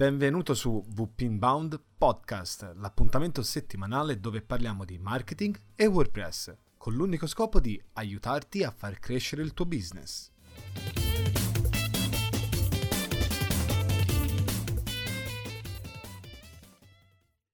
Benvenuto su VP Inbound Podcast, l'appuntamento settimanale dove parliamo di marketing e WordPress, con l'unico scopo di aiutarti a far crescere il tuo business.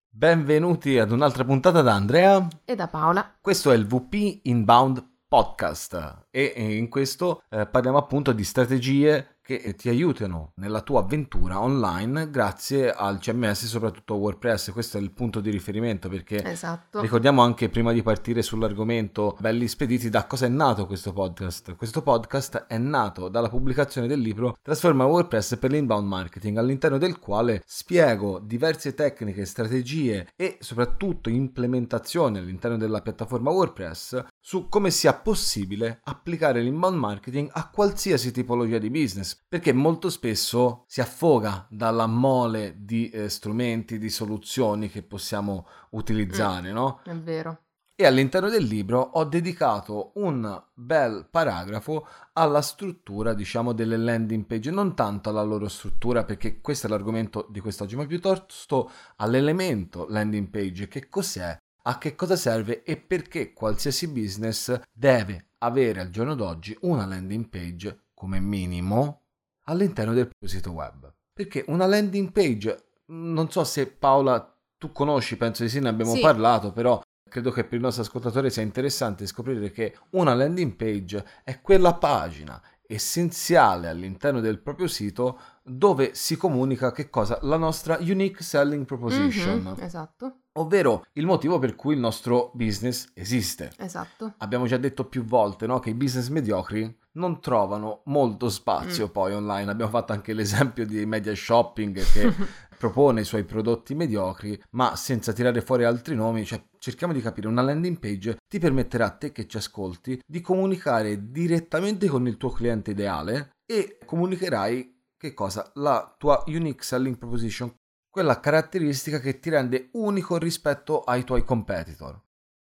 Benvenuti ad un'altra puntata da Andrea e da Paola. Questo è il VP Inbound Podcast e in questo eh, parliamo appunto di strategie che ti aiutano nella tua avventura online grazie al CMS, soprattutto WordPress. Questo è il punto di riferimento perché esatto. ricordiamo anche prima di partire sull'argomento belli spediti da cosa è nato questo podcast. Questo podcast è nato dalla pubblicazione del libro Trasforma WordPress per l'inbound marketing, all'interno del quale spiego diverse tecniche, strategie e soprattutto implementazioni all'interno della piattaforma WordPress su come sia possibile applicare l'inbound marketing a qualsiasi tipologia di business perché molto spesso si affoga dalla mole di eh, strumenti, di soluzioni che possiamo utilizzare, mm, no? È vero. E all'interno del libro ho dedicato un bel paragrafo alla struttura, diciamo, delle landing page, non tanto alla loro struttura, perché questo è l'argomento di quest'oggi, ma piuttosto all'elemento landing page, che cos'è, a che cosa serve e perché qualsiasi business deve avere al giorno d'oggi una landing page come minimo all'interno del proprio sito web. Perché una landing page, non so se Paola tu conosci, penso di sì, ne abbiamo sì. parlato, però credo che per il nostro ascoltatore sia interessante scoprire che una landing page è quella pagina essenziale all'interno del proprio sito dove si comunica che cosa? La nostra unique selling proposition. Mm-hmm, esatto. Ovvero il motivo per cui il nostro business esiste. Esatto. Abbiamo già detto più volte no? che i business mediocri non trovano molto spazio mm. poi online. Abbiamo fatto anche l'esempio di Media Shopping che propone i suoi prodotti mediocri, ma senza tirare fuori altri nomi, cioè cerchiamo di capire, una landing page ti permetterà a te che ci ascolti di comunicare direttamente con il tuo cliente ideale e comunicherai che cosa? La tua unique selling proposition, quella caratteristica che ti rende unico rispetto ai tuoi competitor.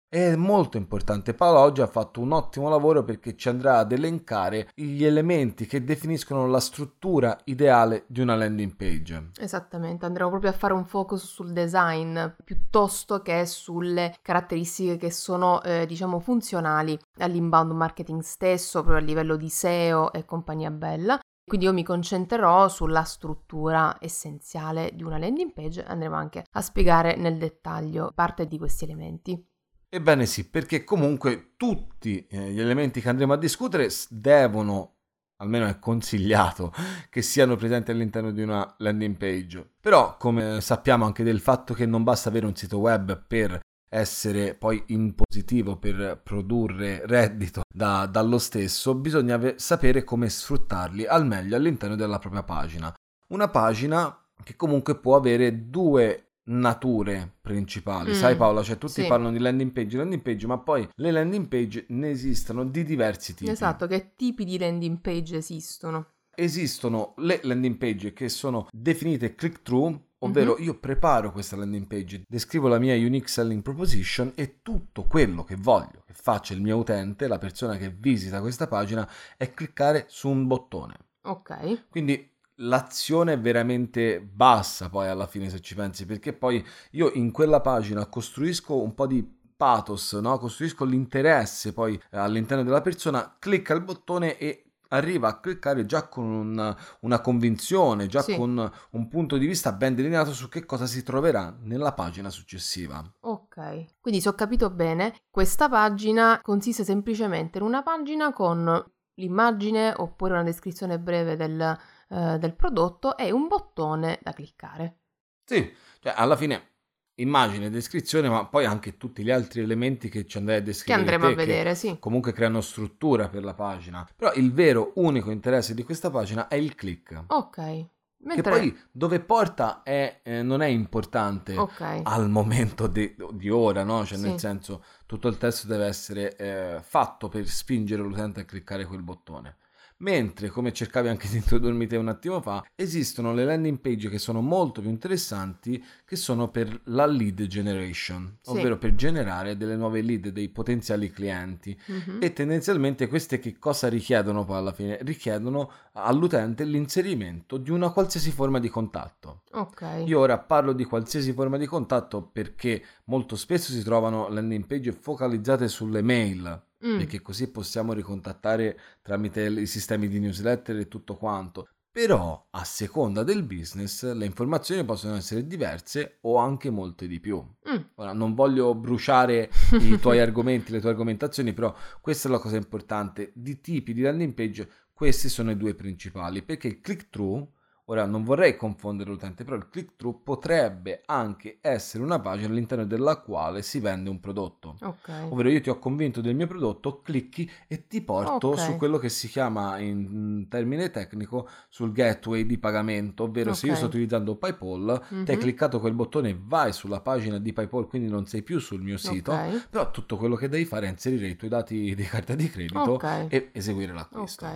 È molto importante. Paolo oggi ha fatto un ottimo lavoro perché ci andrà ad elencare gli elementi che definiscono la struttura ideale di una landing page. Esattamente, andremo proprio a fare un focus sul design piuttosto che sulle caratteristiche che sono, eh, diciamo, funzionali all'inbound marketing stesso, proprio a livello di SEO e compagnia bella. Quindi io mi concentrerò sulla struttura essenziale di una landing page, andremo anche a spiegare nel dettaglio parte di questi elementi. Ebbene sì, perché comunque tutti eh, gli elementi che andremo a discutere devono, almeno è consigliato, che siano presenti all'interno di una landing page. Però, come sappiamo anche del fatto che non basta avere un sito web per essere poi in positivo per produrre reddito da, dallo stesso, bisogna sapere come sfruttarli al meglio all'interno della propria pagina. Una pagina che comunque può avere due nature principali. Mm, Sai Paola, cioè tutti sì. parlano di landing page, landing page, ma poi le landing page ne esistono di diversi tipi. Esatto, che tipi di landing page esistono? Esistono le landing page che sono definite click through, ovvero mm-hmm. io preparo questa landing page, descrivo la mia unique selling proposition e tutto quello che voglio che faccia il mio utente, la persona che visita questa pagina, è cliccare su un bottone. Ok. Quindi l'azione è veramente bassa poi alla fine se ci pensi, perché poi io in quella pagina costruisco un po' di pathos, no? costruisco l'interesse poi all'interno della persona, clicca il bottone e arriva a cliccare già con una, una convinzione, già sì. con un punto di vista ben delineato su che cosa si troverà nella pagina successiva. Ok, quindi se ho capito bene, questa pagina consiste semplicemente in una pagina con l'immagine oppure una descrizione breve del, eh, del prodotto e un bottone da cliccare. Sì, cioè alla fine immagine, descrizione, ma poi anche tutti gli altri elementi che ci andrai a descrivere. Che andremo te, a vedere, sì. Comunque creano struttura per la pagina. Però il vero, unico interesse di questa pagina è il click. Ok. Mentre... Che poi dove porta è, eh, non è importante okay. al momento de, di ora, no? Cioè, sì. nel senso, tutto il testo deve essere eh, fatto per spingere l'utente a cliccare quel bottone Mentre, come cercavi anche di introdurmi te un attimo fa, esistono le landing page che sono molto più interessanti che sono per la lead generation, Sì. ovvero per generare delle nuove lead dei potenziali clienti. Mhm. E tendenzialmente queste che cosa richiedono poi alla fine? Richiedono all'utente l'inserimento di una qualsiasi forma di contatto. Ok. Io ora parlo di qualsiasi forma di contatto perché molto spesso si trovano landing page focalizzate sulle mail, Mm. perché così possiamo ricontattare tramite i sistemi di newsletter e tutto quanto. Però a seconda del business le informazioni possono essere diverse o anche molte di più. Mm. Ora non voglio bruciare i tuoi argomenti, le tue argomentazioni, però questa è la cosa importante. Di tipi di landing page, questi sono i due principali, perché il click-through, ora non vorrei confondere l'utente, però il click-through potrebbe anche essere una pagina all'interno della quale si vende un prodotto. Ok. Ovvero io ti ho convinto del mio prodotto, clicchi e ti porto Ok. su quello che si chiama in termine tecnico sul gateway di pagamento, ovvero se io sto utilizzando PayPal, Mhm. ti hai cliccato quel bottone, vai sulla pagina di PayPal, quindi non sei più sul mio sito, però tutto quello che devi fare è inserire i tuoi dati di carta di credito e eseguire l'acquisto.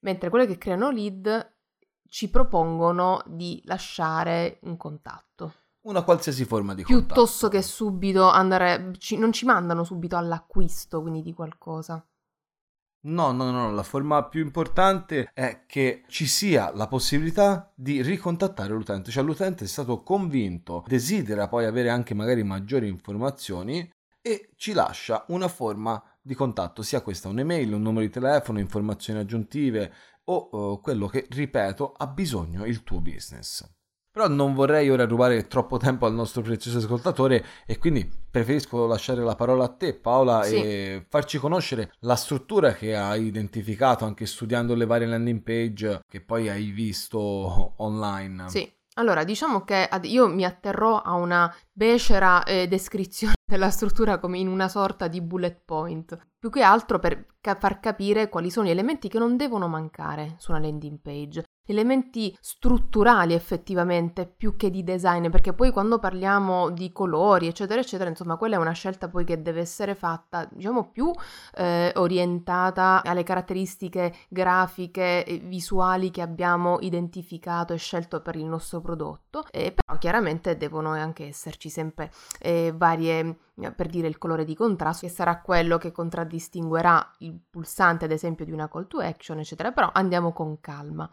Mentre quelle che creano lead ci propongono di lasciare un contatto. Una qualsiasi forma di contatto. Piuttosto che subito andare, ci- non ci mandano subito all'acquisto, quindi di qualcosa. No, no, no, la forma più importante è che ci sia la possibilità di ricontattare l'utente, cioè l'utente è stato convinto, desidera poi avere anche magari maggiori informazioni e ci lascia una forma di contatto, sia questa un'email, un numero di telefono, informazioni aggiuntive o eh, quello che, ripeto, ha bisogno il tuo business. Però non vorrei ora rubare troppo tempo al nostro prezioso ascoltatore e quindi preferisco lasciare la parola a te Paola Sì. e farci conoscere la struttura che hai identificato anche studiando le varie landing page che poi hai visto online. Sì. Allora, diciamo che io mi atterrò a una becera eh, descrizione della struttura come in una sorta di bullet point, più che altro per ca- far capire quali sono gli elementi che non devono mancare su una landing page. Elementi strutturali effettivamente più che di design, perché poi quando parliamo di colori, eccetera, eccetera, insomma, quella è una scelta poi che deve essere fatta, diciamo, più eh, orientata alle caratteristiche grafiche e visuali che abbiamo identificato e scelto per il nostro prodotto, e però chiaramente devono anche esserci sempre eh, varie, eh, per dire il colore di contrasto, che sarà quello che contraddistinguerà il pulsante, ad esempio, di una call to action, eccetera, però andiamo con calma.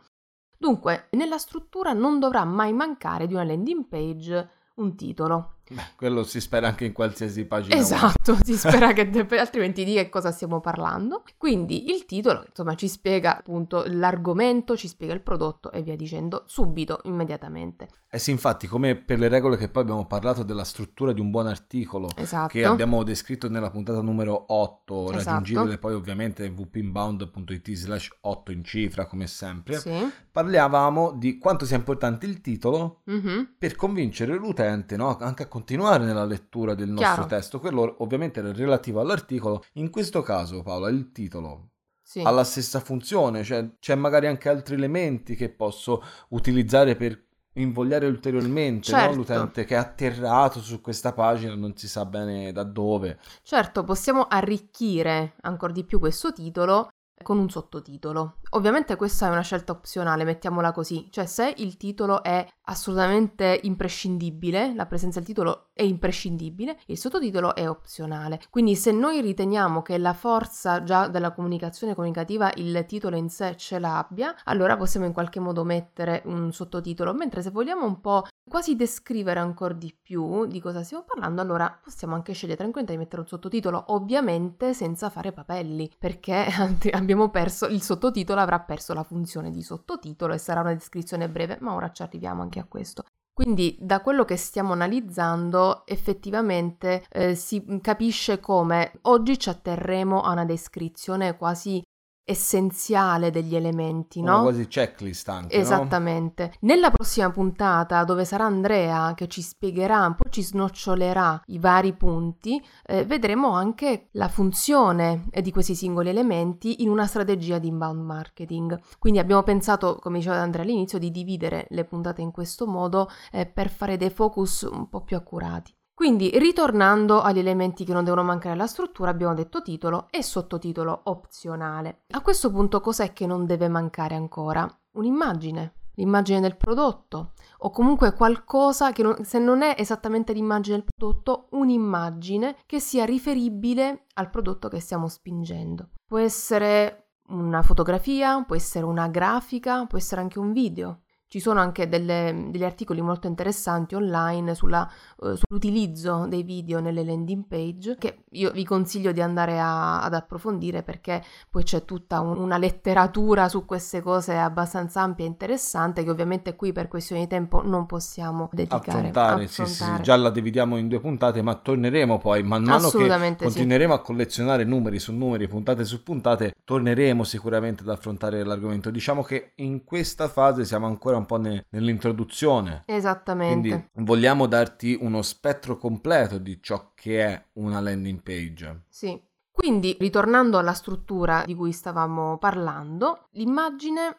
Dunque, nella struttura non dovrà mai mancare di una landing page un titolo. Beh, quello si spera anche in qualsiasi pagina. web. Esatto, si spera che de- altrimenti di che cosa stiamo parlando. Quindi il titolo, insomma, ci spiega appunto l'argomento, ci spiega il prodotto e via dicendo subito, immediatamente. Eh sì, infatti, come per le regole che poi abbiamo parlato della struttura di un buon articolo, Esatto. che abbiamo descritto nella puntata numero 8, Esatto. raggiungibile poi ovviamente www.inbound.it slash 8 in cifra come sempre, Sì. parlavamo di quanto sia importante il titolo Mhm. per convincere l'utente no? anche a continuare nella lettura del nostro Chiaro. testo. Quello ovviamente era relativo all'articolo. In questo caso, Paola, il titolo Sì. ha la stessa funzione, cioè c'è magari anche altri elementi che posso utilizzare per invogliare ulteriormente no? Certo. l'utente che è atterrato su questa pagina, non si sa bene da dove. Certo, possiamo arricchire ancora di più questo titolo con un sottotitolo. Ovviamente questa è una scelta opzionale, mettiamola così, cioè se il titolo è assolutamente imprescindibile, la presenza del titolo è imprescindibile, il sottotitolo è opzionale. Quindi se noi riteniamo che la forza già della comunicazione comunicativa il titolo in sé ce l'abbia, allora possiamo in qualche modo mettere un sottotitolo, mentre se vogliamo un po' quasi descrivere ancora di più di cosa stiamo parlando, allora possiamo anche scegliere tranquillamente di mettere un sottotitolo, ovviamente senza fare papelli, perché ant- abbiamo perso il sottotitolo avrà perso la funzione di sottotitolo e sarà una descrizione breve, ma ora ci arriviamo anche a questo. Quindi da quello che stiamo analizzando effettivamente eh, si capisce come oggi ci atterremo a una descrizione quasi essenziale degli elementi, Una no? quasi checklist anche, no? Esattamente. Nella prossima puntata, dove sarà Andrea che ci spiegherà, un po' ci snocciolerà i vari punti, eh, vedremo anche la funzione eh, di questi singoli elementi in una strategia di inbound marketing. Quindi abbiamo pensato, come diceva Andrea all'inizio, di dividere le puntate in questo modo eh, per fare dei focus un po' più accurati. Quindi, ritornando agli elementi che non devono mancare alla struttura, abbiamo detto titolo e sottotitolo opzionale. A questo punto cos'è che non deve mancare ancora? Un'immagine, l'immagine del prodotto o comunque qualcosa che non, se non è esattamente l'immagine del prodotto, un'immagine che sia riferibile al prodotto che stiamo spingendo. Può essere una fotografia, può essere una grafica, può essere anche un video. Ci sono anche delle, degli articoli molto interessanti online sulla, uh, sull'utilizzo dei video nelle landing page che io vi consiglio di andare a, ad approfondire perché poi c'è tutta un, una letteratura su queste cose abbastanza ampia e interessante che ovviamente qui per questioni di tempo non possiamo dedicare. Affrontare, affrontare. Sì, sì, già la dividiamo in due puntate ma torneremo poi man mano che continueremo sì. a collezionare numeri su numeri, puntate su puntate, torneremo sicuramente ad affrontare l'argomento. Diciamo che in questa fase siamo ancora un po' ne, nell'introduzione. Esattamente. Quindi vogliamo darti uno spettro completo di ciò che è una landing page. Sì. Quindi, ritornando alla struttura di cui stavamo parlando, l'immagine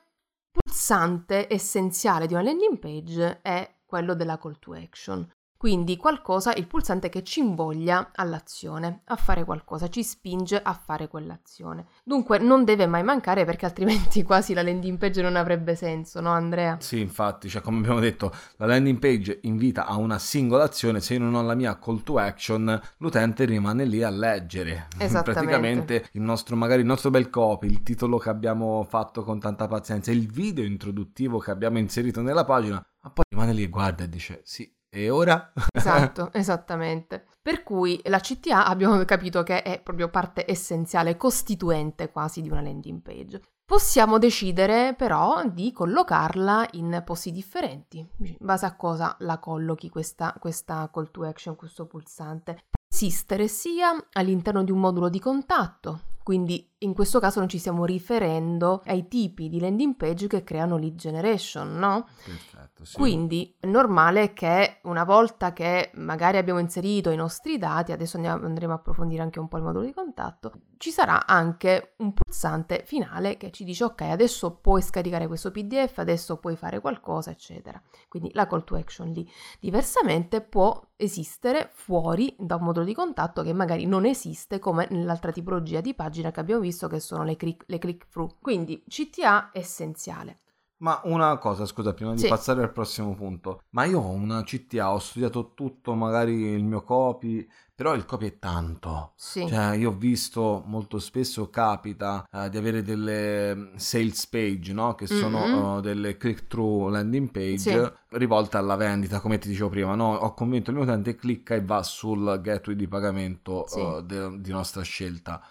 pulsante essenziale di una landing page è quello della call to action. Quindi qualcosa, il pulsante che ci invoglia all'azione, a fare qualcosa, ci spinge a fare quell'azione. Dunque non deve mai mancare perché altrimenti quasi la landing page non avrebbe senso, no Andrea? Sì, infatti, cioè come abbiamo detto, la landing page invita a una singola azione, se io non ho la mia call to action, l'utente rimane lì a leggere. Praticamente il nostro, magari il nostro bel copy, il titolo che abbiamo fatto con tanta pazienza, il video introduttivo che abbiamo inserito nella pagina, ma poi rimane lì e guarda e dice sì, e ora? Esatto, esattamente. Per cui la CTA abbiamo capito che è proprio parte essenziale, costituente quasi di una landing page. Possiamo decidere però di collocarla in posti differenti. In base a cosa la collochi questa, questa call to action, questo pulsante? Può esistere sia all'interno di un modulo di contatto, quindi in questo caso non ci stiamo riferendo ai tipi di landing page che creano lead generation, no? Perfetto, sì. Quindi è normale che una volta che magari abbiamo inserito i nostri dati, adesso andiamo, andremo a approfondire anche un po' il modulo di contatto, ci sarà anche un pulsante finale che ci dice ok, adesso puoi scaricare questo PDF, adesso puoi fare qualcosa, eccetera. Quindi la call to action lì. Diversamente può esistere fuori da un modulo di contatto che magari non esiste come nell'altra tipologia di pagina che abbiamo visto che sono le click, le click through. Quindi CTA è essenziale. Ma una cosa, scusa, prima di sì. passare al prossimo punto, ma io ho una CTA, ho studiato tutto, magari il mio copy, però il copy è tanto. Sì. Cioè, io ho visto molto spesso capita uh, di avere delle mm, sales page, no? Che sono mm-hmm. uh, delle click-through landing page sì. rivolte alla vendita, come ti dicevo prima, no? Ho convinto il mio utente, clicca e va sul gateway di pagamento sì. uh, de- di nostra scelta.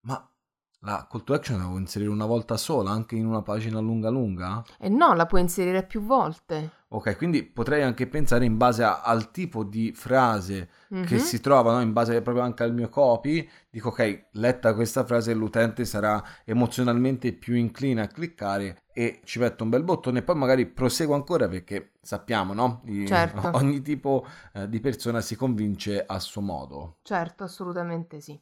Ma la call to action la devo inserire una volta sola, anche in una pagina lunga lunga? Eh no, la puoi inserire più volte. Ok, quindi potrei anche pensare in base a, al tipo di frase mm-hmm. che si trova, no? in base proprio anche al mio copy, dico ok, letta questa frase l'utente sarà emozionalmente più incline a cliccare e ci metto un bel bottone e poi magari proseguo ancora perché sappiamo, no? I, certo. Ogni tipo eh, di persona si convince a suo modo. Certo, assolutamente sì.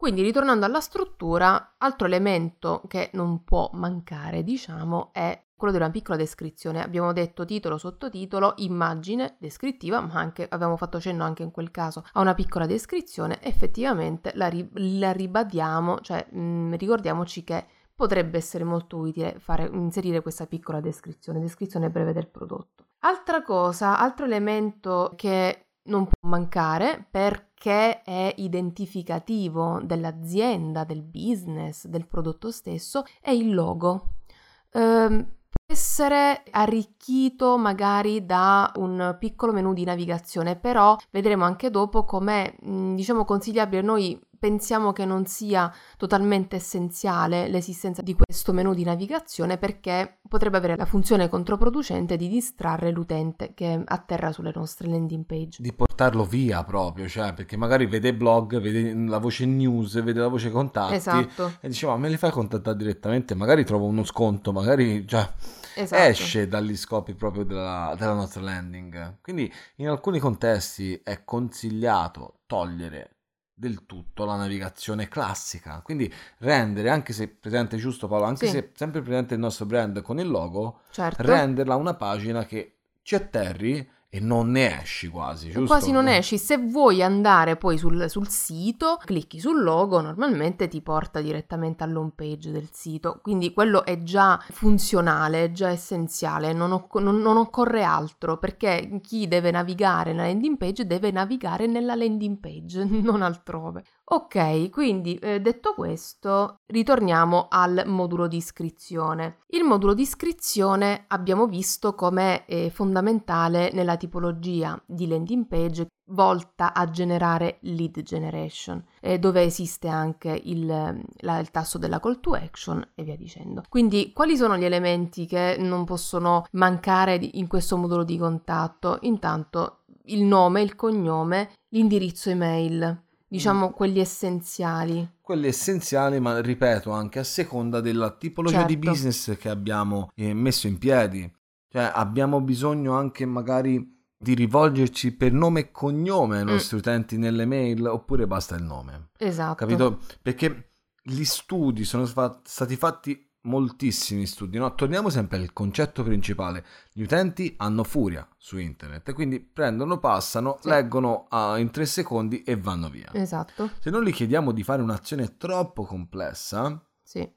Quindi ritornando alla struttura, altro elemento che non può mancare, diciamo, è quello di una piccola descrizione. Abbiamo detto titolo, sottotitolo, immagine descrittiva, ma anche abbiamo fatto cenno anche in quel caso a una piccola descrizione. Effettivamente la, ri- la ribadiamo, cioè mh, mm, ricordiamoci che potrebbe essere molto utile fare, inserire questa piccola descrizione, descrizione breve del prodotto. Altra cosa, altro elemento che non può mancare perché è identificativo dell'azienda, del business, del prodotto stesso, è il logo. Eh, può essere arricchito magari da un piccolo menu di navigazione, però vedremo anche dopo com'è, diciamo, consigliabile noi pensiamo che non sia totalmente essenziale l'esistenza di questo menu di navigazione perché potrebbe avere la funzione controproducente di distrarre l'utente che atterra sulle nostre landing page. Di portarlo via proprio, cioè perché magari vede blog, vede la voce news, vede la voce contatti esatto. e diceva me li fai contattare direttamente, magari trovo uno sconto, magari già esatto. esce dagli scopi proprio della, della nostra landing. Quindi in alcuni contesti è consigliato togliere del tutto la navigazione classica. Quindi rendere, anche se presente giusto Paolo, anche sì. se sempre presente il nostro brand con il logo, certo. renderla una pagina che ci atterri e non ne esci quasi, giusto? Quasi non esci. Se vuoi andare poi sul, sul, sito, clicchi sul logo, normalmente ti porta direttamente all'home page del sito. Quindi quello è già funzionale, è già essenziale, non, oc- non, non occorre altro perché chi deve navigare nella landing page deve navigare nella landing page, non altrove. Ok, quindi eh, detto questo, ritorniamo al modulo di iscrizione. Il modulo di iscrizione abbiamo visto come è fondamentale nella tipologia di landing page volta a generare lead generation, eh, dove esiste anche il, la, il, tasto della call to action e via dicendo. Quindi, quali sono gli elementi che non possono mancare in questo modulo di contatto? Intanto il nome, il cognome, l'indirizzo email diciamo mm. quelli essenziali. Quelli essenziali, ma ripeto, anche a seconda della tipologia certo. di business che abbiamo eh, messo in piedi. Cioè, abbiamo bisogno anche magari di rivolgerci per nome e cognome ai mm. nostri mm. utenti nelle mail, oppure basta il nome. Esatto. Capito? Perché gli studi sono stati fatti moltissimi studi, no? torniamo sempre al concetto principale, gli utenti hanno furia su internet, quindi prendono, passano, sì. leggono uh, in tre secondi e vanno via. Esatto. Se non gli chiediamo di fare un'azione troppo complessa, sì.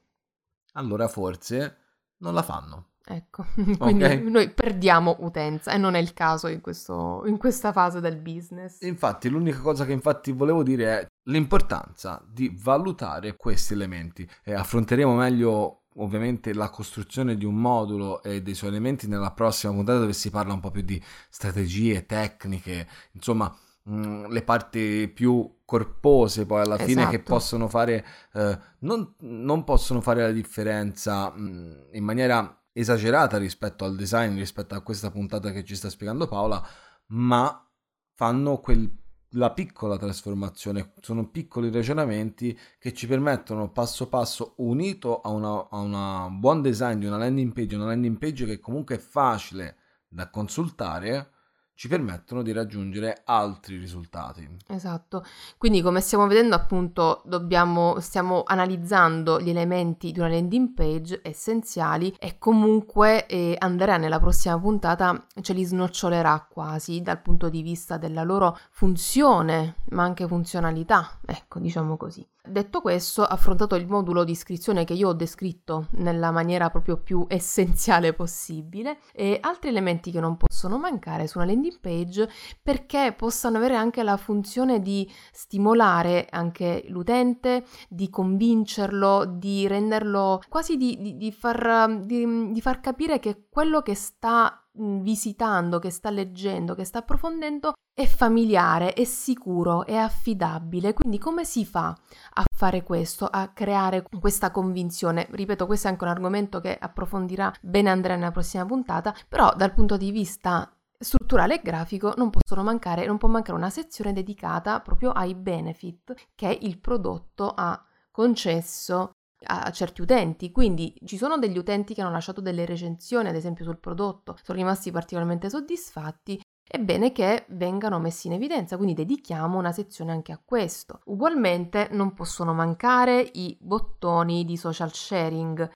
allora forse non la fanno. Ecco, quindi okay. noi perdiamo utenza e non è il caso in, questo, in questa fase del business. Infatti, l'unica cosa che infatti volevo dire è l'importanza di valutare questi elementi e affronteremo meglio ovviamente la costruzione di un modulo e dei suoi elementi nella prossima puntata dove si parla un po' più di strategie, tecniche, insomma mh, mm, le parti più corpose poi alla esatto. fine che esatto. possono fare, eh, non, non, possono fare la differenza mh, mm, in maniera esagerata rispetto al design, rispetto a questa puntata che ci sta spiegando Paola, ma fanno quel la piccola trasformazione, sono piccoli ragionamenti che ci permettono passo passo, unito a, un buon design di una landing page, una landing page che comunque è facile da consultare, ci permettono di raggiungere altri risultati. Esatto, quindi come stiamo vedendo appunto dobbiamo, stiamo analizzando gli elementi di una landing page essenziali e comunque eh, Andrea nella prossima puntata ce li snocciolerà quasi dal punto di vista della loro funzione ma anche funzionalità, ecco diciamo così. Detto questo, affrontato il modulo di iscrizione che io ho descritto nella maniera proprio più essenziale possibile, e altri elementi che non possono mancare su una landing page perché possano avere anche la funzione di stimolare anche l'utente, di convincerlo, di renderlo quasi di, di, di, far, di, far capire che quello che sta visitando, che sta leggendo, che sta approfondendo è familiare, è sicuro, è affidabile. Quindi come si fa a fare questo, a creare questa convinzione? Ripeto, questo è anche un argomento che approfondirà bene Andrea nella prossima puntata, però dal punto di vista strutturale e grafico non possono mancare, non può mancare una sezione dedicata proprio ai benefit che il prodotto ha concesso a certi utenti, quindi ci sono degli utenti che hanno lasciato delle recensioni, ad esempio sul prodotto, sono rimasti particolarmente soddisfatti, è bene che vengano messi in evidenza, quindi dedichiamo una sezione anche a questo. Ugualmente non possono mancare i bottoni di social sharing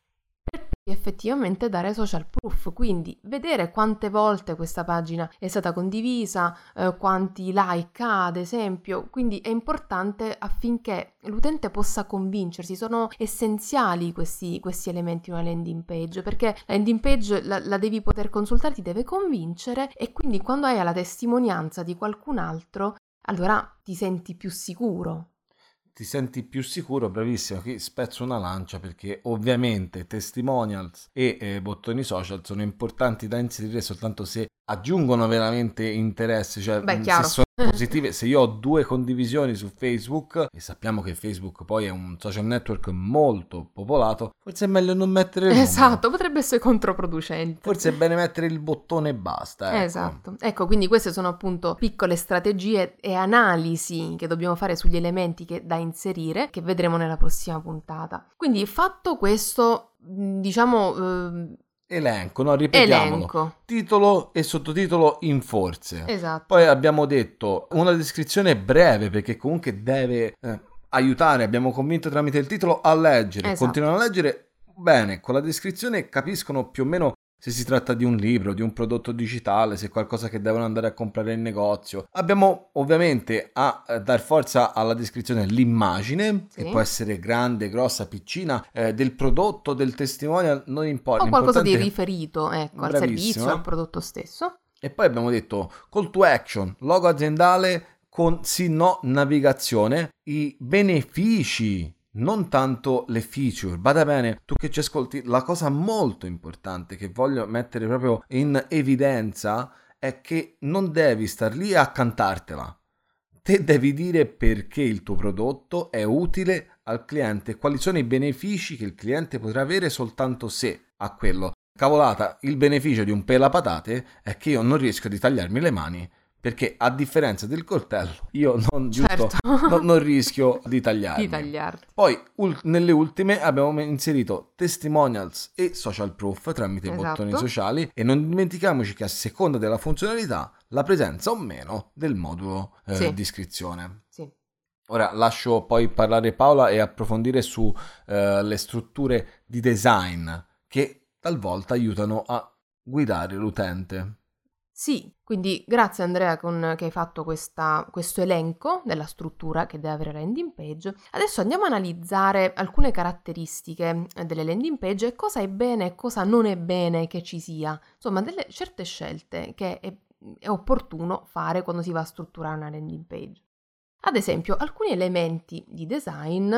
effettivamente dare social proof, quindi vedere quante volte questa pagina è stata condivisa, eh, quanti like ha ad esempio, quindi è importante affinché l'utente possa convincersi, sono essenziali questi, questi elementi in una landing page, perché la landing page la, la devi poter consultare, ti deve convincere e quindi quando hai la testimonianza di qualcun altro, allora ti senti più sicuro ti senti più sicuro, bravissimo, qui spezzo una lancia perché ovviamente testimonials e eh, bottoni social sono importanti da inserire soltanto se aggiungono veramente interesse, cioè Beh, se sono positive. Se io ho due condivisioni su Facebook e sappiamo che Facebook poi è un social network molto popolato, forse è meglio non mettere il Esatto, potrebbe essere controproducente. Forse è bene mettere il bottone e basta. Ecco. Esatto. Ecco, quindi queste sono appunto piccole strategie e analisi che dobbiamo fare sugli elementi che, da inserire, che vedremo nella prossima puntata. Quindi fatto questo, diciamo... Eh, elenco, no? Ripetiamolo. Elenco. Titolo e sottotitolo in forze. Esatto. Poi abbiamo detto una descrizione breve perché comunque deve eh, aiutare, abbiamo convinto tramite il titolo a leggere, esatto. continuano a leggere bene, con la descrizione capiscono più o meno se si tratta di un libro, di un prodotto digitale, se è qualcosa che devono andare a comprare in negozio. Abbiamo ovviamente a eh, dar forza alla descrizione l'immagine, sì. che può essere grande, grossa, piccina, eh, del prodotto, del testimonial, non importa. O qualcosa di riferito ecco, al servizio, al prodotto stesso. E poi abbiamo detto call to action, logo aziendale con sì no navigazione, i benefici non tanto le feature. Bada bene, tu che ci ascolti, la cosa molto importante che voglio mettere proprio in evidenza è che non devi star lì a cantartela. Te devi dire perché il tuo prodotto è utile al cliente, quali sono i benefici che il cliente potrà avere soltanto se ha quello. Cavolata, il beneficio di un pelapatate è che io non riesco di tagliarmi le mani perché a differenza del coltello io non, certo. giusto, non, non rischio di tagliarmi. di tagliarti. Poi ul- nelle ultime abbiamo inserito testimonials e social proof tramite esatto. bottoni sociali e non dimentichiamoci che a seconda della funzionalità la presenza o meno del modulo eh, sì. di iscrizione. Sì. Ora lascio poi parlare Paola e approfondire sulle eh, strutture di design che talvolta aiutano a guidare l'utente. Sì, quindi grazie Andrea con, che hai fatto questa, questo elenco della struttura che deve avere landing page. Adesso andiamo a analizzare alcune caratteristiche delle landing page e cosa è bene e cosa non è bene che ci sia. Insomma, delle certe scelte che è, è opportuno fare quando si va a strutturare una landing page. Ad esempio, alcuni elementi di design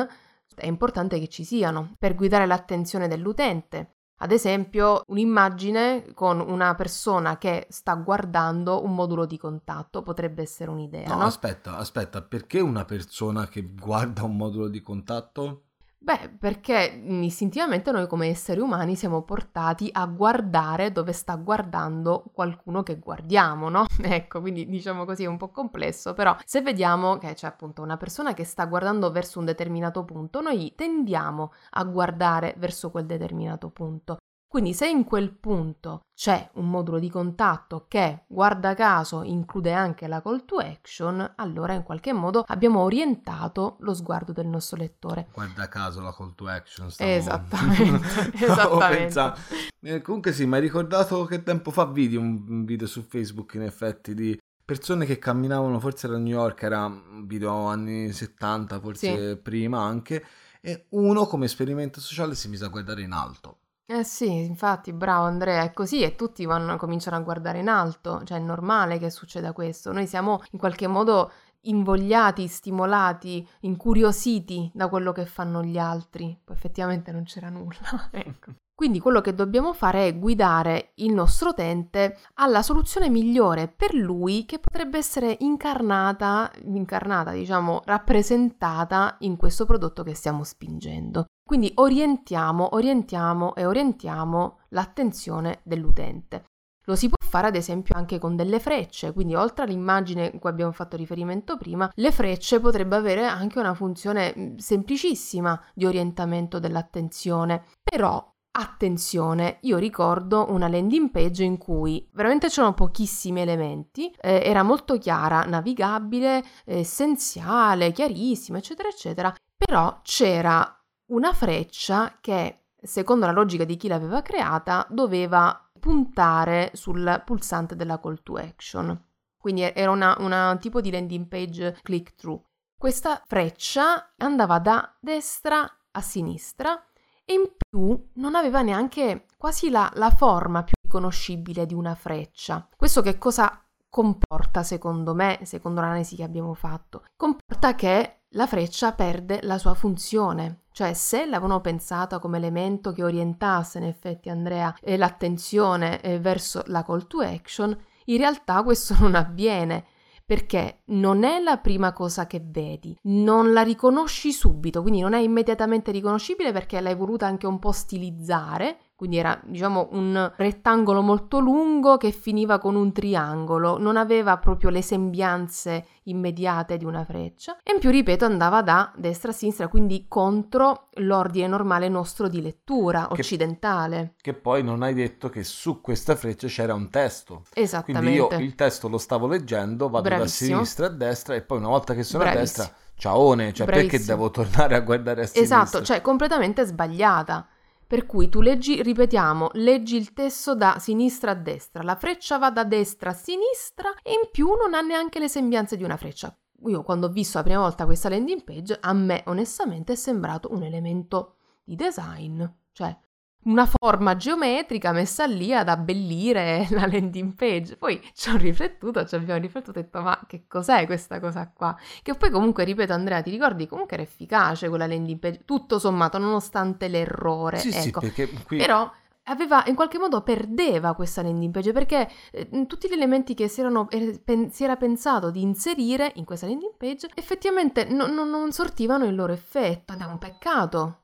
è importante che ci siano per guidare l'attenzione dell'utente, ad esempio, un'immagine con una persona che sta guardando un modulo di contatto potrebbe essere un'idea. No, no? aspetta, aspetta, perché una persona che guarda un modulo di contatto? Beh, perché istintivamente noi come esseri umani siamo portati a guardare dove sta guardando qualcuno che guardiamo, no? Ecco, quindi diciamo così è un po' complesso, però se vediamo che c'è appunto una persona che sta guardando verso un determinato punto, noi tendiamo a guardare verso quel determinato punto. Quindi se in quel punto c'è un modulo di contatto che, guarda caso, include anche la call to action, allora in qualche modo abbiamo orientato lo sguardo del nostro lettore. Guarda caso la call to action. Stavo... Esattamente. esattamente. Eh, comunque sì, mi hai ricordato che tempo fa vidi un video su Facebook in effetti di persone che camminavano, forse era New York, era un video anni 70, forse sì. prima anche, e uno come esperimento sociale si mise a guardare in alto eh sì, infatti, bravo Andrea, è così e tutti vanno, cominciano a guardare in alto, cioè è normale che succeda questo. Noi siamo in qualche modo invogliati, stimolati, incuriositi da quello che fanno gli altri. Poi effettivamente non c'era nulla, ecco. Quindi quello che dobbiamo fare è guidare il nostro utente alla soluzione migliore per lui che potrebbe essere incarnata, incarnata, diciamo, rappresentata in questo prodotto che stiamo spingendo. Quindi orientiamo, orientiamo e orientiamo l'attenzione dell'utente. Lo si può fare ad esempio anche con delle frecce, quindi oltre all'immagine cui abbiamo fatto riferimento prima, le frecce potrebbe avere anche una funzione semplicissima di orientamento dell'attenzione. Però Attenzione, io ricordo una landing page in cui veramente c'erano pochissimi elementi, eh, era molto chiara, navigabile, essenziale, chiarissima, eccetera, eccetera, però c'era una freccia che, secondo la logica di chi l'aveva creata, doveva puntare sul pulsante della call to action. Quindi era un tipo di landing page click through. Questa freccia andava da destra a sinistra e in più non aveva neanche quasi la, la forma più riconoscibile di una freccia. Questo che cosa comporta, secondo me, secondo l'analisi che abbiamo fatto? Comporta che la freccia perde la sua funzione. Cioè, se l'avevano pensata come elemento che orientasse in effetti Andrea e l'attenzione eh, verso la call to action, in realtà questo non avviene perché non è la prima cosa che vedi, non la riconosci subito, quindi non è immediatamente riconoscibile perché l'hai voluta anche un po' stilizzare, quindi era diciamo un rettangolo molto lungo che finiva con un triangolo, non aveva proprio le sembianze immediate di una freccia e in più ripeto andava da destra a sinistra, quindi contro l'ordine normale nostro di lettura che, occidentale. Che poi non hai detto che su questa freccia c'era un testo. Esattamente. Quindi io il testo lo stavo leggendo, vado Bravissimo. da sinistra a destra e poi una volta che sono Bravissimo. a destra ciaone, cioè Bravissimo. perché devo tornare a guardare a sinistra? Esatto, cioè completamente sbagliata Per cui tu leggi, ripetiamo, leggi il testo da sinistra a destra, la freccia va da destra a sinistra e in più non ha neanche le sembianze di una freccia. Io quando ho visto la prima volta questa landing page, a me onestamente è sembrato un elemento di design, cioè una forma geometrica messa lì ad abbellire la landing page. Poi ci ho riflettuto, ci abbiamo riflettuto e ho detto ma che cos'è questa cosa qua? Che poi comunque, ripeto Andrea, ti ricordi comunque era efficace quella landing page, tutto sommato, nonostante l'errore. Sì, ecco. sì, perché qui... Però aveva in qualche modo perdeva questa landing page perché eh, tutti gli elementi che si, erano, er, pen, si, era pensato di inserire in questa landing page effettivamente no, no, non sortivano il loro effetto. Ed è un peccato.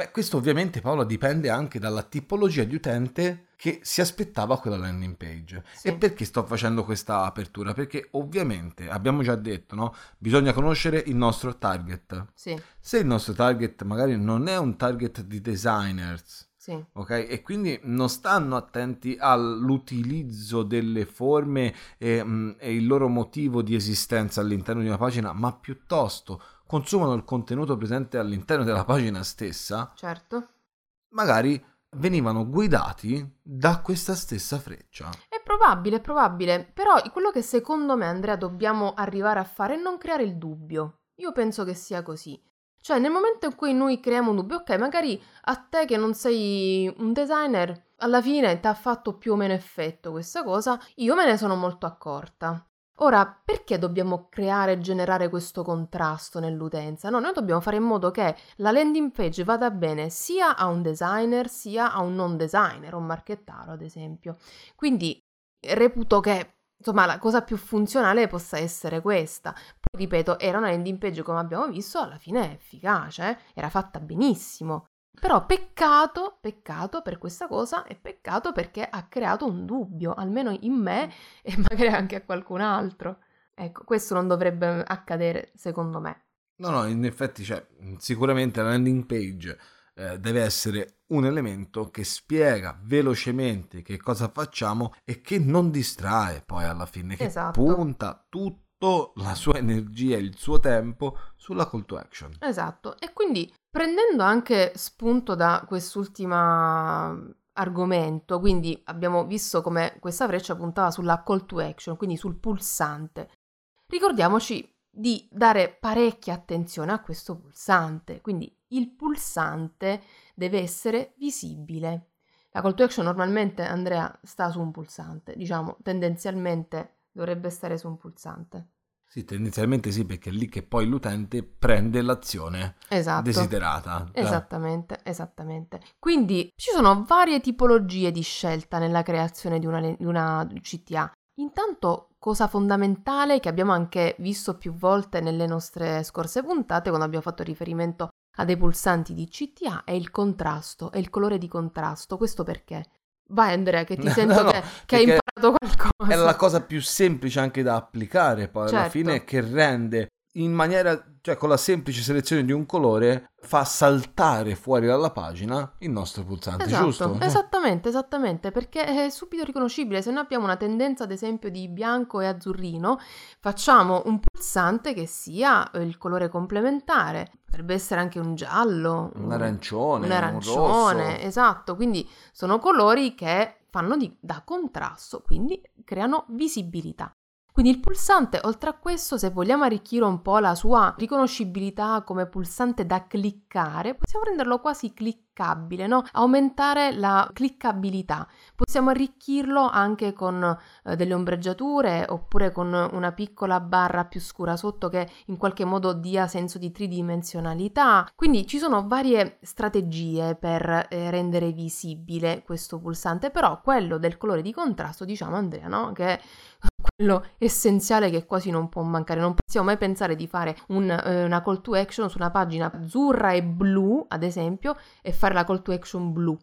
Beh, questo ovviamente Paola dipende anche dalla tipologia di utente che si aspettava quella landing page. Sì. E perché sto facendo questa apertura? Perché ovviamente abbiamo già detto, no? Bisogna conoscere il nostro target. Sì. Se il nostro target magari non è un target di designers, sì. Ok? E quindi non stanno attenti all'utilizzo delle forme e, mh, mm, e, il loro motivo di esistenza all'interno di una pagina, ma piuttosto consumano il contenuto presente all'interno della pagina stessa, certo. magari venivano guidati da questa stessa freccia. È probabile, è probabile, però quello che secondo me Andrea dobbiamo arrivare a fare è non creare il dubbio. Io penso che sia così. Cioè, nel momento in cui noi creiamo un dubbio, ok, magari a te che non sei un designer, alla fine ti ha fatto più o meno effetto questa cosa, io me ne sono molto accorta. Ora, perché dobbiamo creare e generare questo contrasto nell'utenza? No, noi dobbiamo fare in modo che la landing page vada bene sia a un designer sia a un non designer, un marchettaro ad esempio. Quindi reputo che insomma la cosa più funzionale possa essere questa. Poi ripeto, era una landing page come abbiamo visto, alla fine è efficace, eh? era fatta benissimo. Però peccato, peccato per questa cosa e peccato perché ha creato un dubbio, almeno in me mm. e magari anche a qualcun altro. Ecco, questo non dovrebbe accadere secondo me. No, no, in effetti cioè, sicuramente la landing page eh, deve essere un elemento che spiega velocemente che cosa facciamo e che non distrae poi alla fine, che esatto. punta tutta la sua energia e il suo tempo sulla call to action. Esatto, e quindi Prendendo anche spunto da quest'ultimo argomento, quindi abbiamo visto come questa freccia puntava sulla call to action, quindi sul pulsante. Ricordiamoci di dare parecchia attenzione a questo pulsante, quindi il pulsante deve essere visibile. La call to action normalmente, Andrea, sta su un pulsante, diciamo tendenzialmente dovrebbe stare su un pulsante. Sì, tendenzialmente sì, perché è lì che poi l'utente prende l'azione esatto. desiderata. Esattamente, esattamente. Quindi ci sono varie tipologie di scelta nella creazione di una, di una CTA. Intanto, cosa fondamentale che abbiamo anche visto più volte nelle nostre scorse puntate, quando abbiamo fatto riferimento a dei pulsanti di CTA, è il contrasto, è il colore di contrasto. Questo perché? Vai Andrea, che ti sento no, no, che, che hai imparato qualcosa. È la cosa più semplice anche da applicare poi certo. alla fine che rende in maniera, cioè con la semplice selezione di un colore, fa saltare fuori dalla pagina il nostro pulsante, esatto, giusto? Esattamente, esattamente, perché è subito riconoscibile. Se noi abbiamo una tendenza, ad esempio, di bianco e azzurrino, facciamo un pulsante che sia il colore complementare. Potrebbe essere anche un giallo, un arancione, un arancione, un esatto. Quindi sono colori che fanno di, da contrasto, quindi creano visibilità. Quindi il pulsante, oltre a questo, se vogliamo arricchire un po' la sua riconoscibilità come pulsante da cliccare, possiamo renderlo quasi cliccabile, no? aumentare la cliccabilità. Possiamo arricchirlo anche con eh, delle ombreggiature oppure con una piccola barra più scura sotto che in qualche modo dia senso di tridimensionalità. Quindi ci sono varie strategie per eh, rendere visibile questo pulsante, però quello del colore di contrasto, diciamo Andrea, no? che essenziale che quasi non può mancare. Non possiamo mai pensare di fare un, eh, una call to action su una pagina azzurra e blu, ad esempio, e fare la call to action blu.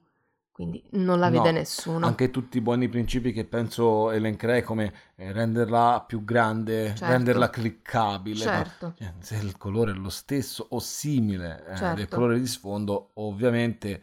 Quindi non la vede no, nessuno. Anche tutti i buoni principi che penso elencherei come eh, renderla più grande, certo. renderla cliccabile. Certo. Ma, se il colore è lo stesso o simile eh, certo. del colore di sfondo, ovviamente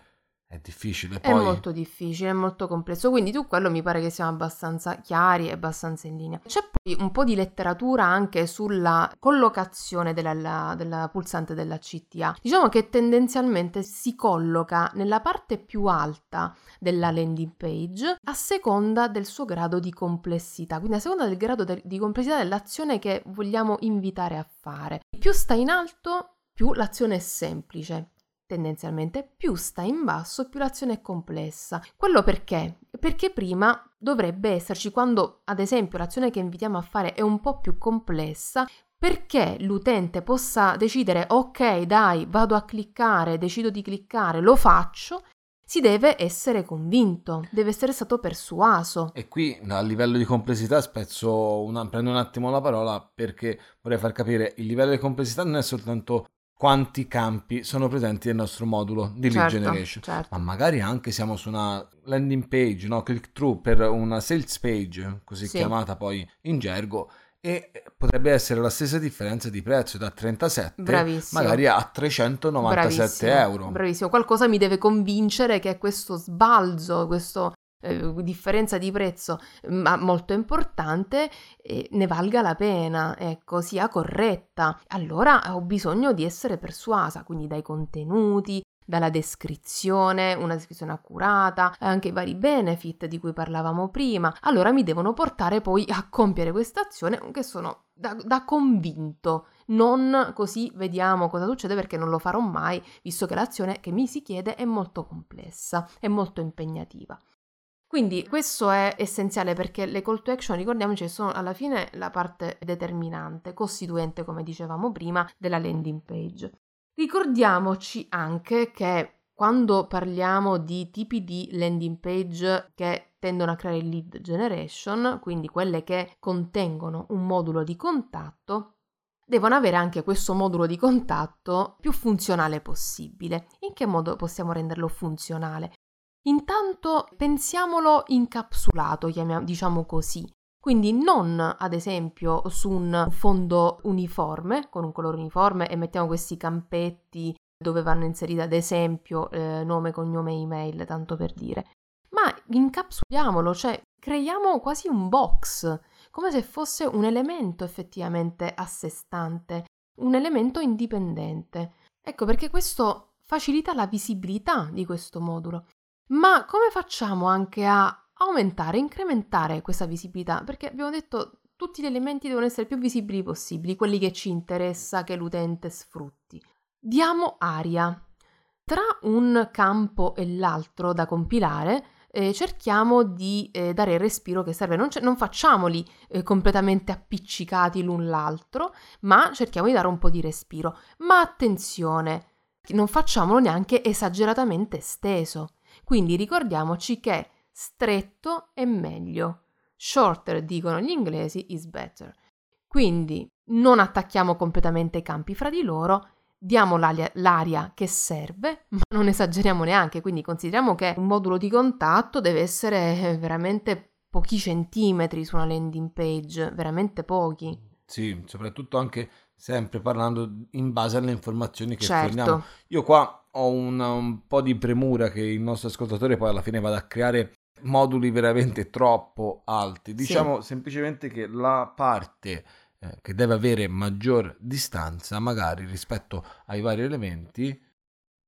È difficile, È poi... molto difficile, è molto complesso, quindi tu quello mi pare che siamo abbastanza chiari e abbastanza in linea. C'è poi un po' di letteratura anche sulla collocazione della, della pulsante della CTA. Diciamo che tendenzialmente si colloca nella parte più alta della landing page a seconda del suo grado di complessità, quindi a seconda del grado de- di complessità dell'azione che vogliamo invitare a fare. Più sta in alto, più l'azione è semplice tendenzialmente, più sta in basso, più l'azione è complessa. Quello perché? Perché prima dovrebbe esserci quando, ad esempio, l'azione che invitiamo a fare è un po' più complessa, perché l'utente possa decidere ok, dai, vado a cliccare, decido di cliccare, lo faccio, si deve essere convinto, deve essere stato persuaso. E qui a livello di complessità spezzo una, prendo un attimo la parola perché vorrei far capire il livello di complessità non è soltanto quanti campi sono presenti nel nostro modulo di lead Certo, generation. certo. Ma magari anche siamo su una landing page, no? click through per una sales page, così Sì. chiamata poi in gergo, e potrebbe essere la stessa differenza di prezzo da 37 Bravissimo. magari a 397 Bravissimo, euro. Bravissimo, qualcosa mi deve convincere che questo sbalzo, questa differenza di prezzo ma molto importante eh, ne valga la pena, ecco, sia corretta. Allora ho bisogno di essere persuasa, quindi dai contenuti, dalla descrizione, una descrizione accurata, anche i vari benefit di cui parlavamo prima. Allora mi devono portare poi a compiere questa azione che sono da, da convinto non così vediamo cosa succede perché non lo farò mai, visto che l'azione che mi si chiede è molto complessa, è molto impegnativa. Quindi questo è essenziale perché le call to action, ricordiamoci, sono alla fine la parte determinante, costituente, come dicevamo prima, della landing page. Ricordiamoci anche che quando parliamo di tipi di landing page che tendono a creare lead generation, quindi quelle che contengono un modulo di contatto, devono avere anche questo modulo di contatto più funzionale possibile. In che modo possiamo renderlo funzionale? Intanto pensiamolo incapsulato, diciamo così. Quindi non ad esempio su un fondo uniforme, con un colore uniforme e mettiamo questi campetti dove vanno inserite ad esempio eh, nome, cognome email, tanto per dire. Ma incapsuliamolo, cioè creiamo quasi un box, come se fosse un elemento effettivamente a sé stante, un elemento indipendente. Ecco perché questo facilita la visibilità di questo modulo. Ma come facciamo anche a aumentare, incrementare questa visibilità? Perché abbiamo detto tutti gli elementi devono essere più visibili possibili, quelli che ci interessa che l'utente sfrutti. Diamo aria. Tra un campo e l'altro da compilare, eh, cerchiamo di eh, dare il respiro che serve. Non, c- non facciamoli eh, completamente appiccicati l'un l'altro, ma cerchiamo di dare un po' di respiro. Ma attenzione, non facciamolo neanche esageratamente esteso. Quindi ricordiamoci che stretto è meglio. Shorter, dicono gli inglesi, is better. Quindi non attacchiamo completamente i campi fra di loro, diamo l'aria, l'aria, che serve, ma non esageriamo neanche, quindi consideriamo che un modulo di contatto deve essere veramente pochi centimetri su una landing page, veramente pochi. Sì, soprattutto anche sempre parlando in base alle informazioni che Certo. forniamo. Io qua ho un, un po' di premura che il nostro ascoltatore poi alla fine vada a creare moduli veramente troppo alti. Diciamo semplicemente che la parte eh, che deve avere maggior distanza, magari rispetto ai vari elementi,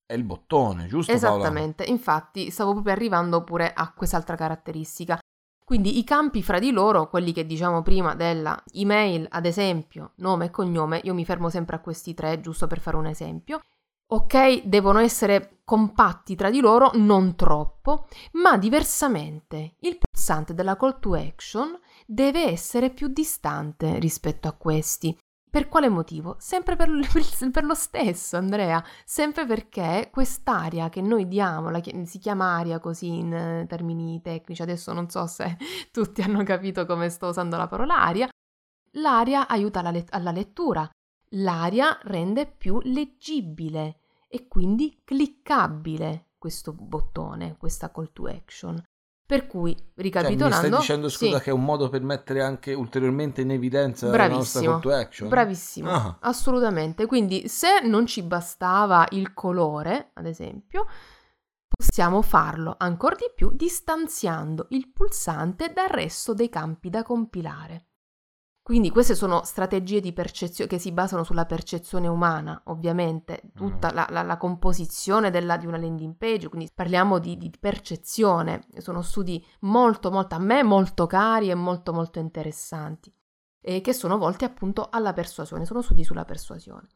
è il bottone, giusto Paola? Esattamente, infatti stavo proprio arrivando pure a quest'altra caratteristica. Quindi i campi fra di loro, quelli che diciamo prima della email, ad esempio, nome e cognome, io mi fermo sempre a questi tre, giusto per fare un esempio. Ok, devono essere compatti tra di loro, non troppo, ma diversamente il pulsante della call to action deve essere più distante rispetto a questi. Per quale motivo? Sempre per, per lo stesso, Andrea, sempre perché quest'aria che noi diamo, la si chiama aria così in eh, termini tecnici, adesso non so se tutti hanno capito come sto usando la parola aria, l'aria aiuta alla, let- alla lettura, l'aria rende più leggibile e quindi cliccabile questo bottone, questa call to action. Per cui, Cioè, mi ricapitolando... stai dicendo, scusa, sì. che è un modo per mettere anche ulteriormente in evidenza la nostra Bravissimo, call to action? bravissimo, Ah. assolutamente. Quindi se non ci bastava il colore, ad esempio, possiamo farlo ancora di più distanziando il pulsante dal resto dei campi da compilare. Quindi queste sono strategie di percezione che si basano sulla percezione umana, ovviamente, tutta la, la, la composizione della, di una landing page, quindi parliamo di, di, percezione, sono studi molto, molto, a me molto cari e molto, molto interessanti, e che sono volti appunto alla persuasione, sono studi sulla persuasione.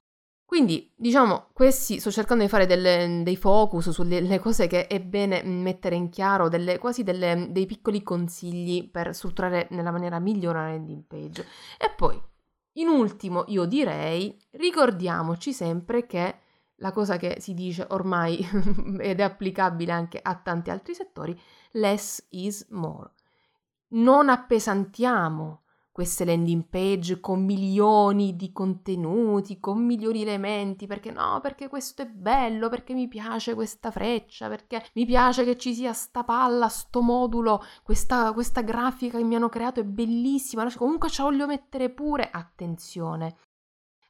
Quindi, diciamo, questi sto cercando di fare delle, dei focus sulle cose che è bene mettere in chiaro, delle, quasi delle, dei piccoli consigli per strutturare nella maniera migliore la landing page. E poi, in ultimo, io direi, ricordiamoci sempre che la cosa che si dice ormai ed è applicabile anche a tanti altri settori, less is more. Non appesantiamo queste landing page con milioni di contenuti, con milioni di elementi, perché no, perché questo è bello, perché mi piace questa freccia, perché mi piace che ci sia sta palla, sto modulo, questa, questa grafica che mi hanno creato è bellissima, comunque ce la voglio mettere pure, attenzione,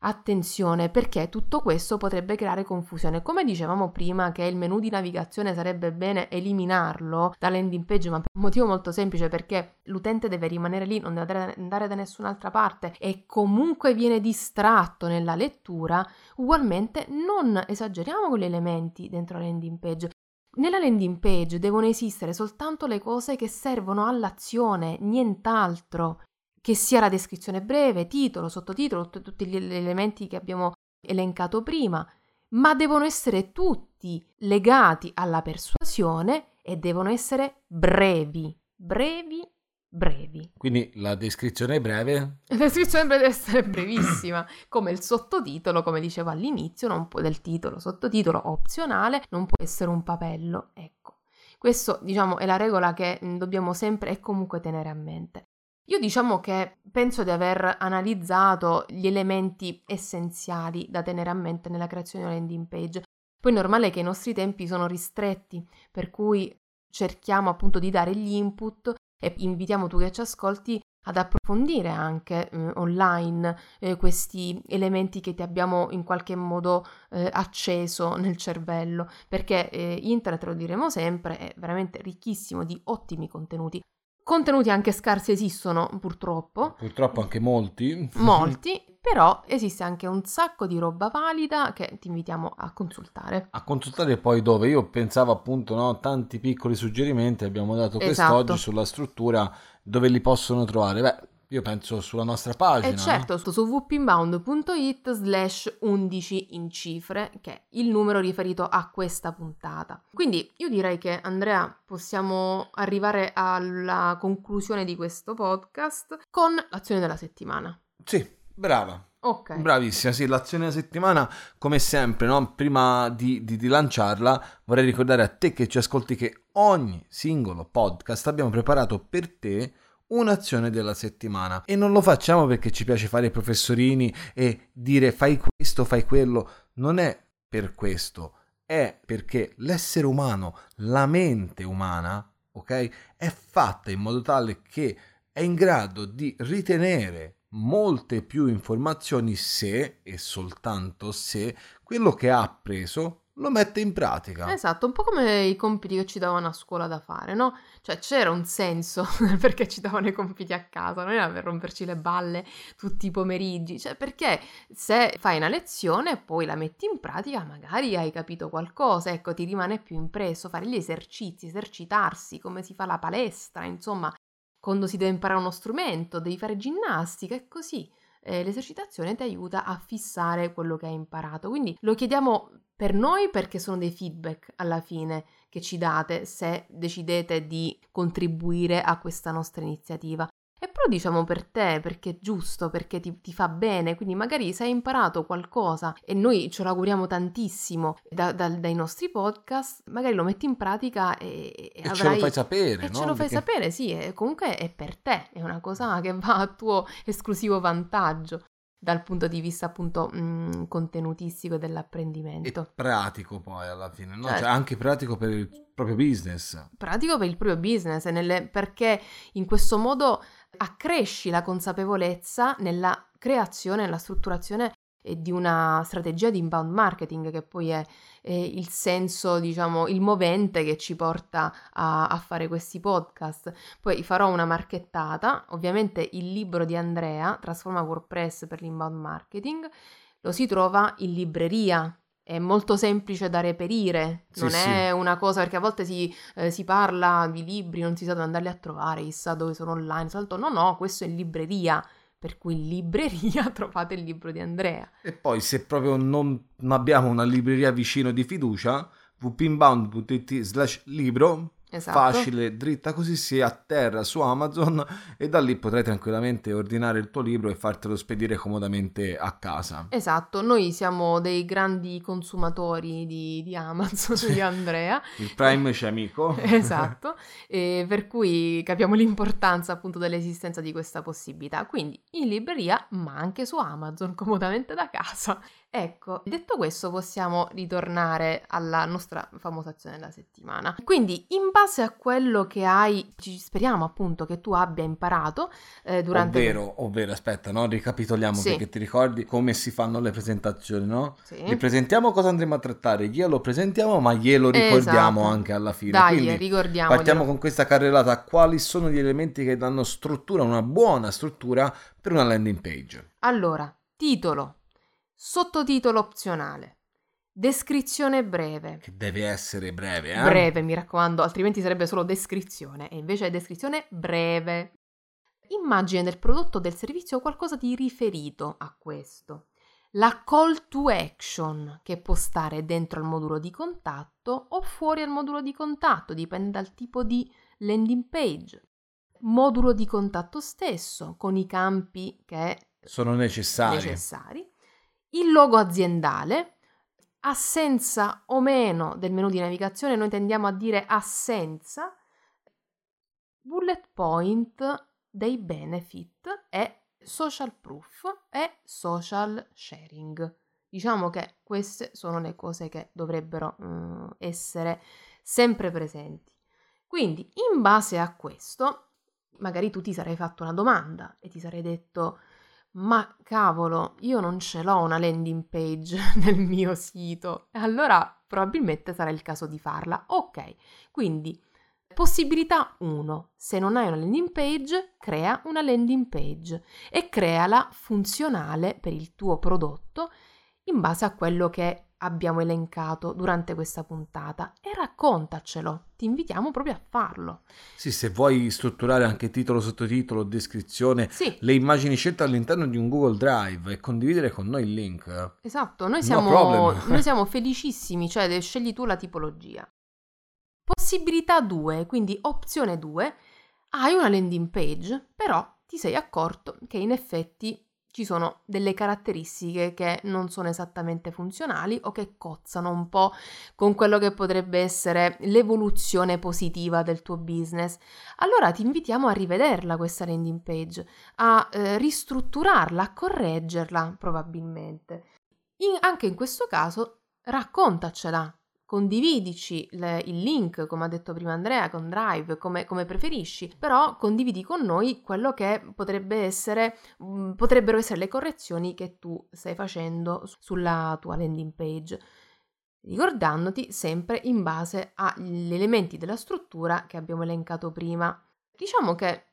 Attenzione perché tutto questo potrebbe creare confusione. Come dicevamo prima che il menu di navigazione sarebbe bene eliminarlo da landing page, ma per un motivo molto semplice perché l'utente deve rimanere lì, non deve andare da nessun'altra parte e comunque viene distratto nella lettura, ugualmente non esageriamo con gli elementi dentro la landing page. Nella landing page devono esistere soltanto le cose che servono all'azione, nient'altro che sia la descrizione breve, titolo, sottotitolo, t- tutti gli elementi che abbiamo elencato prima, ma devono essere tutti legati alla persuasione e devono essere brevi, brevi, brevi. Quindi la descrizione breve? La descrizione deve essere brevissima, come il sottotitolo, come dicevo all'inizio, non può, del titolo, sottotitolo opzionale, non può essere un papello, ecco. Questo, diciamo, è la regola che dobbiamo sempre e comunque tenere a mente. Io diciamo che penso di aver analizzato gli elementi essenziali da tenere a mente nella creazione di una landing page. Poi è normale che i nostri tempi sono ristretti, per cui cerchiamo appunto di dare gli input e invitiamo tu che ci ascolti ad approfondire anche eh, online eh, questi elementi che ti abbiamo in qualche modo eh, acceso nel cervello, perché eh, internet, lo diremo sempre, è veramente ricchissimo di ottimi contenuti. Contenuti anche scarsi esistono, purtroppo. Purtroppo anche molti. Molti, però esiste anche un sacco di roba valida che ti invitiamo a consultare. A consultare poi dove? Io pensavo appunto, no, tanti piccoli suggerimenti, abbiamo dato esatto. quest'oggi sulla struttura, dove li possono trovare. Beh, io penso sulla nostra pagina. E certo, no? su www.inbound.it slash 11 in cifre, che è il numero riferito a questa puntata. Quindi io direi che Andrea possiamo arrivare alla conclusione di questo podcast con l'azione della settimana. Sì, brava. Ok. Bravissima, sì, l'azione della settimana, come sempre, no? prima di, di, di, lanciarla, vorrei ricordare a te che ci ascolti che ogni singolo podcast abbiamo preparato per te un'azione della settimana. E non lo facciamo perché ci piace fare i professorini e dire fai questo, fai quello, non è per questo, è perché l'essere umano, la mente umana, ok, è fatta in modo tale che è in grado di ritenere molte più informazioni se e soltanto se quello che ha appreso lo mette in pratica. Esatto, un po' come i compiti che ci davano a scuola da fare, no? Cioè c'era un senso perché ci davano i compiti a casa, non era per romperci le balle tutti i pomeriggi, cioè perché se fai una lezione e poi la metti in pratica magari hai capito qualcosa, ecco ti rimane più impresso, fare gli esercizi, esercitarsi, come si fa la palestra, insomma, quando si deve imparare uno strumento, devi fare ginnastica e così eh, l'esercitazione ti aiuta a fissare quello che hai imparato. Quindi lo chiediamo per noi perché sono dei feedback alla fine che ci date se decidete di contribuire a questa nostra iniziativa. E però diciamo per te, perché è giusto, perché ti, ti, fa bene, quindi magari se hai imparato qualcosa e noi ce lo auguriamo tantissimo da, da, dai nostri podcast, magari lo metti in pratica e, e, e avrai... ce lo fai sapere. E no? ce lo fai perché... sapere, sì, e comunque è per te, è una cosa che va a tuo esclusivo vantaggio dal punto di vista appunto mh, mm, contenutistico dell'apprendimento. E pratico poi alla fine, no? Certo. Cioè anche pratico per il proprio business. Pratico per il proprio business, nelle... perché in questo modo accresci la consapevolezza nella creazione, nella strutturazione di una strategia di inbound marketing che poi è, è il senso, diciamo, il movente che ci porta a, a, fare questi podcast. Poi farò una marchettata, ovviamente il libro di Andrea, Trasforma WordPress per l'inbound marketing, lo si trova in libreria. È molto semplice da reperire, non sì, è sì. una cosa perché a volte si, eh, si, parla di libri, non si sa dove andarli a trovare, chissà dove sono online, salto. No, no, questo è in libreria per cui in libreria trovate il libro di Andrea. E poi se proprio non abbiamo una libreria vicino di fiducia, wpinbound.it slash libro Esatto. facile, dritta così si atterra su Amazon e da lì potrai tranquillamente ordinare il tuo libro e fartelo spedire comodamente a casa. Esatto, noi siamo dei grandi consumatori di, di Amazon, sì. di Andrea. Il Prime c'è amico. esatto, e per cui capiamo l'importanza appunto dell'esistenza di questa possibilità. Quindi in libreria, ma anche su Amazon, comodamente da casa. Ecco, detto questo possiamo ritornare alla nostra famosa azione della settimana. Quindi, in base a quello che hai, speriamo appunto che tu abbia imparato eh, durante... Ovvero, ovvero, aspetta, no? Ricapitoliamo sì. perché ti ricordi come si fanno le presentazioni, no? Sì. Li presentiamo cosa andremo a trattare, glielo presentiamo ma glielo ricordiamo esatto. anche alla fine. Dai, Quindi, ricordiamo. Partiamo con questa carrellata, quali sono gli elementi che danno struttura, una buona struttura per una landing page? Allora, titolo Sottotitolo opzionale. Descrizione breve. Che deve essere breve, eh? Breve, mi raccomando, altrimenti sarebbe solo descrizione, e invece è descrizione breve. Immagine del prodotto o del servizio o qualcosa di riferito a questo. La call to action, che può stare dentro al modulo di contatto o fuori al modulo di contatto, dipende dal tipo di landing page. Modulo di contatto stesso, con i campi che sono necessari. necessari il logo aziendale, assenza o meno del menu di navigazione, noi tendiamo a dire assenza, bullet point dei benefit e social proof e social sharing. Diciamo che queste sono le cose che dovrebbero uh, essere sempre presenti. Quindi, in base a questo, magari tu ti sarei fatto una domanda e ti sarei detto ma cavolo, io non ce l'ho una landing page nel mio sito. Allora probabilmente sarà il caso di farla. Ok, quindi possibilità 1. Se non hai una landing page, crea una landing page e creala funzionale per il tuo prodotto in base a quello che abbiamo elencato durante questa puntata e raccontacelo. Ti invitiamo proprio a farlo. Sì, se vuoi strutturare anche titolo, sottotitolo, descrizione, sì. le immagini scelte all'interno di un Google Drive e condividere con noi il link. Esatto, noi siamo, no noi siamo felicissimi, cioè scegli tu la tipologia. Possibilità 2, quindi opzione 2, hai una landing page, però ti sei accorto che in effetti ci sono delle caratteristiche che non sono esattamente funzionali o che cozzano un po' con quello che potrebbe essere l'evoluzione positiva del tuo business. Allora ti invitiamo a rivederla questa landing page, a eh, ristrutturarla, a correggerla probabilmente. In, anche in questo caso raccontacela condividici le, il link, come ha detto prima Andrea, con Drive, come, come, preferisci, però condividi con noi quello che potrebbe essere, mm, potrebbero essere le correzioni che tu stai facendo sulla tua landing page, ricordandoti sempre in base agli elementi della struttura che abbiamo elencato prima. Diciamo che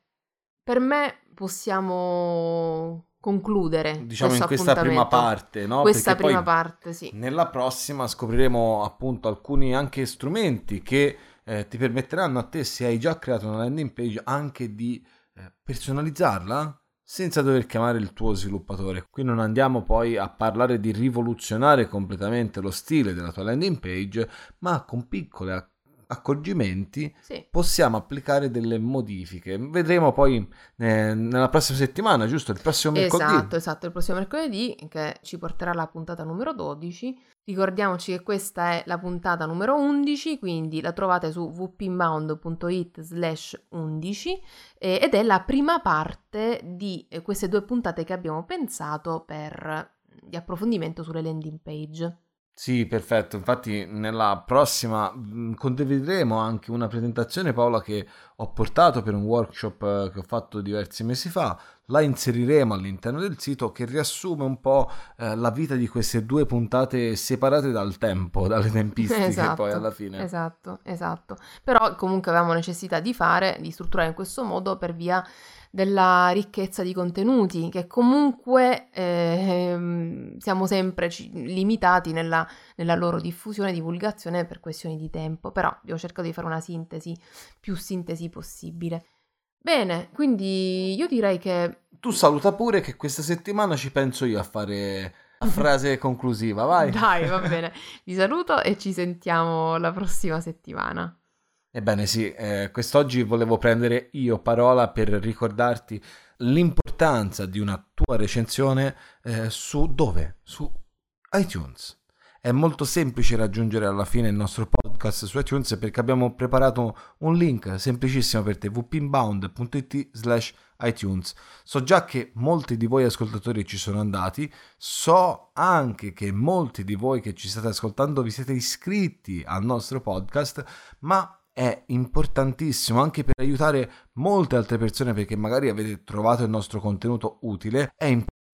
per me possiamo concludere diciamo in questa prima parte no? questa Perché prima parte sì nella prossima scopriremo appunto alcuni anche strumenti che eh, ti permetteranno a te se hai già creato una landing page anche di eh, personalizzarla senza dover chiamare il tuo sviluppatore. Qui non andiamo poi a parlare di rivoluzionare completamente lo stile della tua landing page, ma con piccole accorgimenti sì. possiamo applicare delle modifiche. Vedremo poi eh, nella prossima settimana, giusto? Il prossimo mercoledì. Esatto, esatto, il prossimo mercoledì che ci porterà alla puntata numero 12. Ricordiamoci che questa è la puntata numero 11, quindi la trovate su wpinbound.it slash 11 eh, ed è la prima parte di eh, queste due puntate che abbiamo pensato per di approfondimento sulle landing page. Sì, perfetto. Infatti, nella prossima mm, condivideremo anche una presentazione, Paola, che ho portato per un workshop eh, che ho fatto diversi mesi fa, la inseriremo all'interno del sito che riassume un po' eh, la vita di queste due puntate separate dal tempo, dalle tempistiche Esatto, poi alla fine. Esatto, esatto. Però comunque avevamo necessità di fare, di strutturare in questo modo per via della ricchezza di contenuti, che comunque ehm, siamo sempre ci- limitati nella, nella loro diffusione e divulgazione per questioni di tempo, però ho cercato di fare una sintesi, più sintesi possibile. Bene, quindi io direi che Tu saluta pure che questa settimana ci penso io a fare la frase conclusiva, vai. dai, va bene. Vi saluto e ci sentiamo la prossima settimana. Ebbene sì, eh, quest'oggi volevo prendere io parola per ricordarti l'importanza di una tua recensione eh, su dove? Su iTunes. È molto semplice raggiungere alla fine il nostro podcast su iTunes perché abbiamo preparato un link semplicissimo per te wpinbound.it slash iTunes. So già che molti di voi ascoltatori ci sono andati, so anche che molti di voi che ci state ascoltando vi siete iscritti al nostro podcast, ma è importantissimo anche per aiutare molte altre persone perché magari avete trovato il nostro contenuto utile, è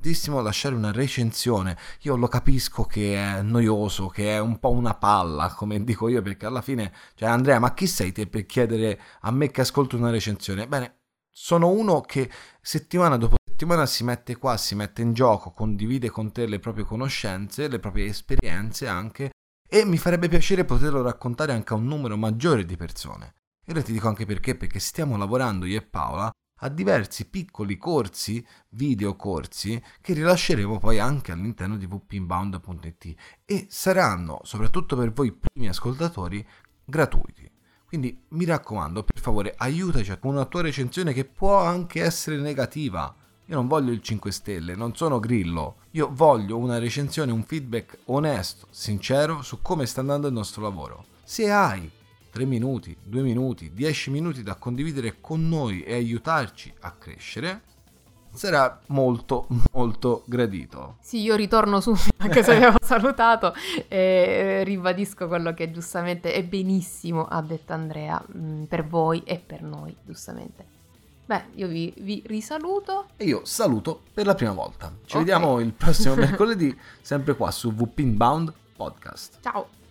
importantissimo lasciare una recensione. Io lo capisco che è noioso, che è un po' una palla, come dico io, perché alla fine, cioè Andrea, ma chi sei te per chiedere a me che ascolto una recensione? Bene, sono uno che settimana dopo settimana si mette qua, si mette in gioco, condivide con te le proprie conoscenze, le proprie esperienze anche e mi farebbe piacere poterlo raccontare anche a un numero maggiore di persone. E ora ti dico anche perché, perché stiamo lavorando io e Paola a diversi piccoli corsi, video corsi, che rilasceremo poi anche all'interno di wpinbound.it e saranno, soprattutto per voi primi ascoltatori, gratuiti. Quindi mi raccomando, per favore, aiutaci con una tua recensione che può anche essere negativa. Io non voglio il 5 stelle, non sono grillo. Io voglio una recensione, un feedback onesto, sincero su come sta andando il nostro lavoro. Se hai 3 minuti, 2 minuti, 10 minuti da condividere con noi e aiutarci a crescere, sarà molto molto gradito. Sì, io ritorno subito, anche se avevo salutato, e ribadisco quello che giustamente e benissimo ha detto Andrea, mh, per voi e per noi, giustamente. Beh, io vi, vi risaluto. E io saluto per la prima volta. Ci Ok. vediamo il prossimo mercoledì, sempre qua su VP Inbound Podcast. Ciao!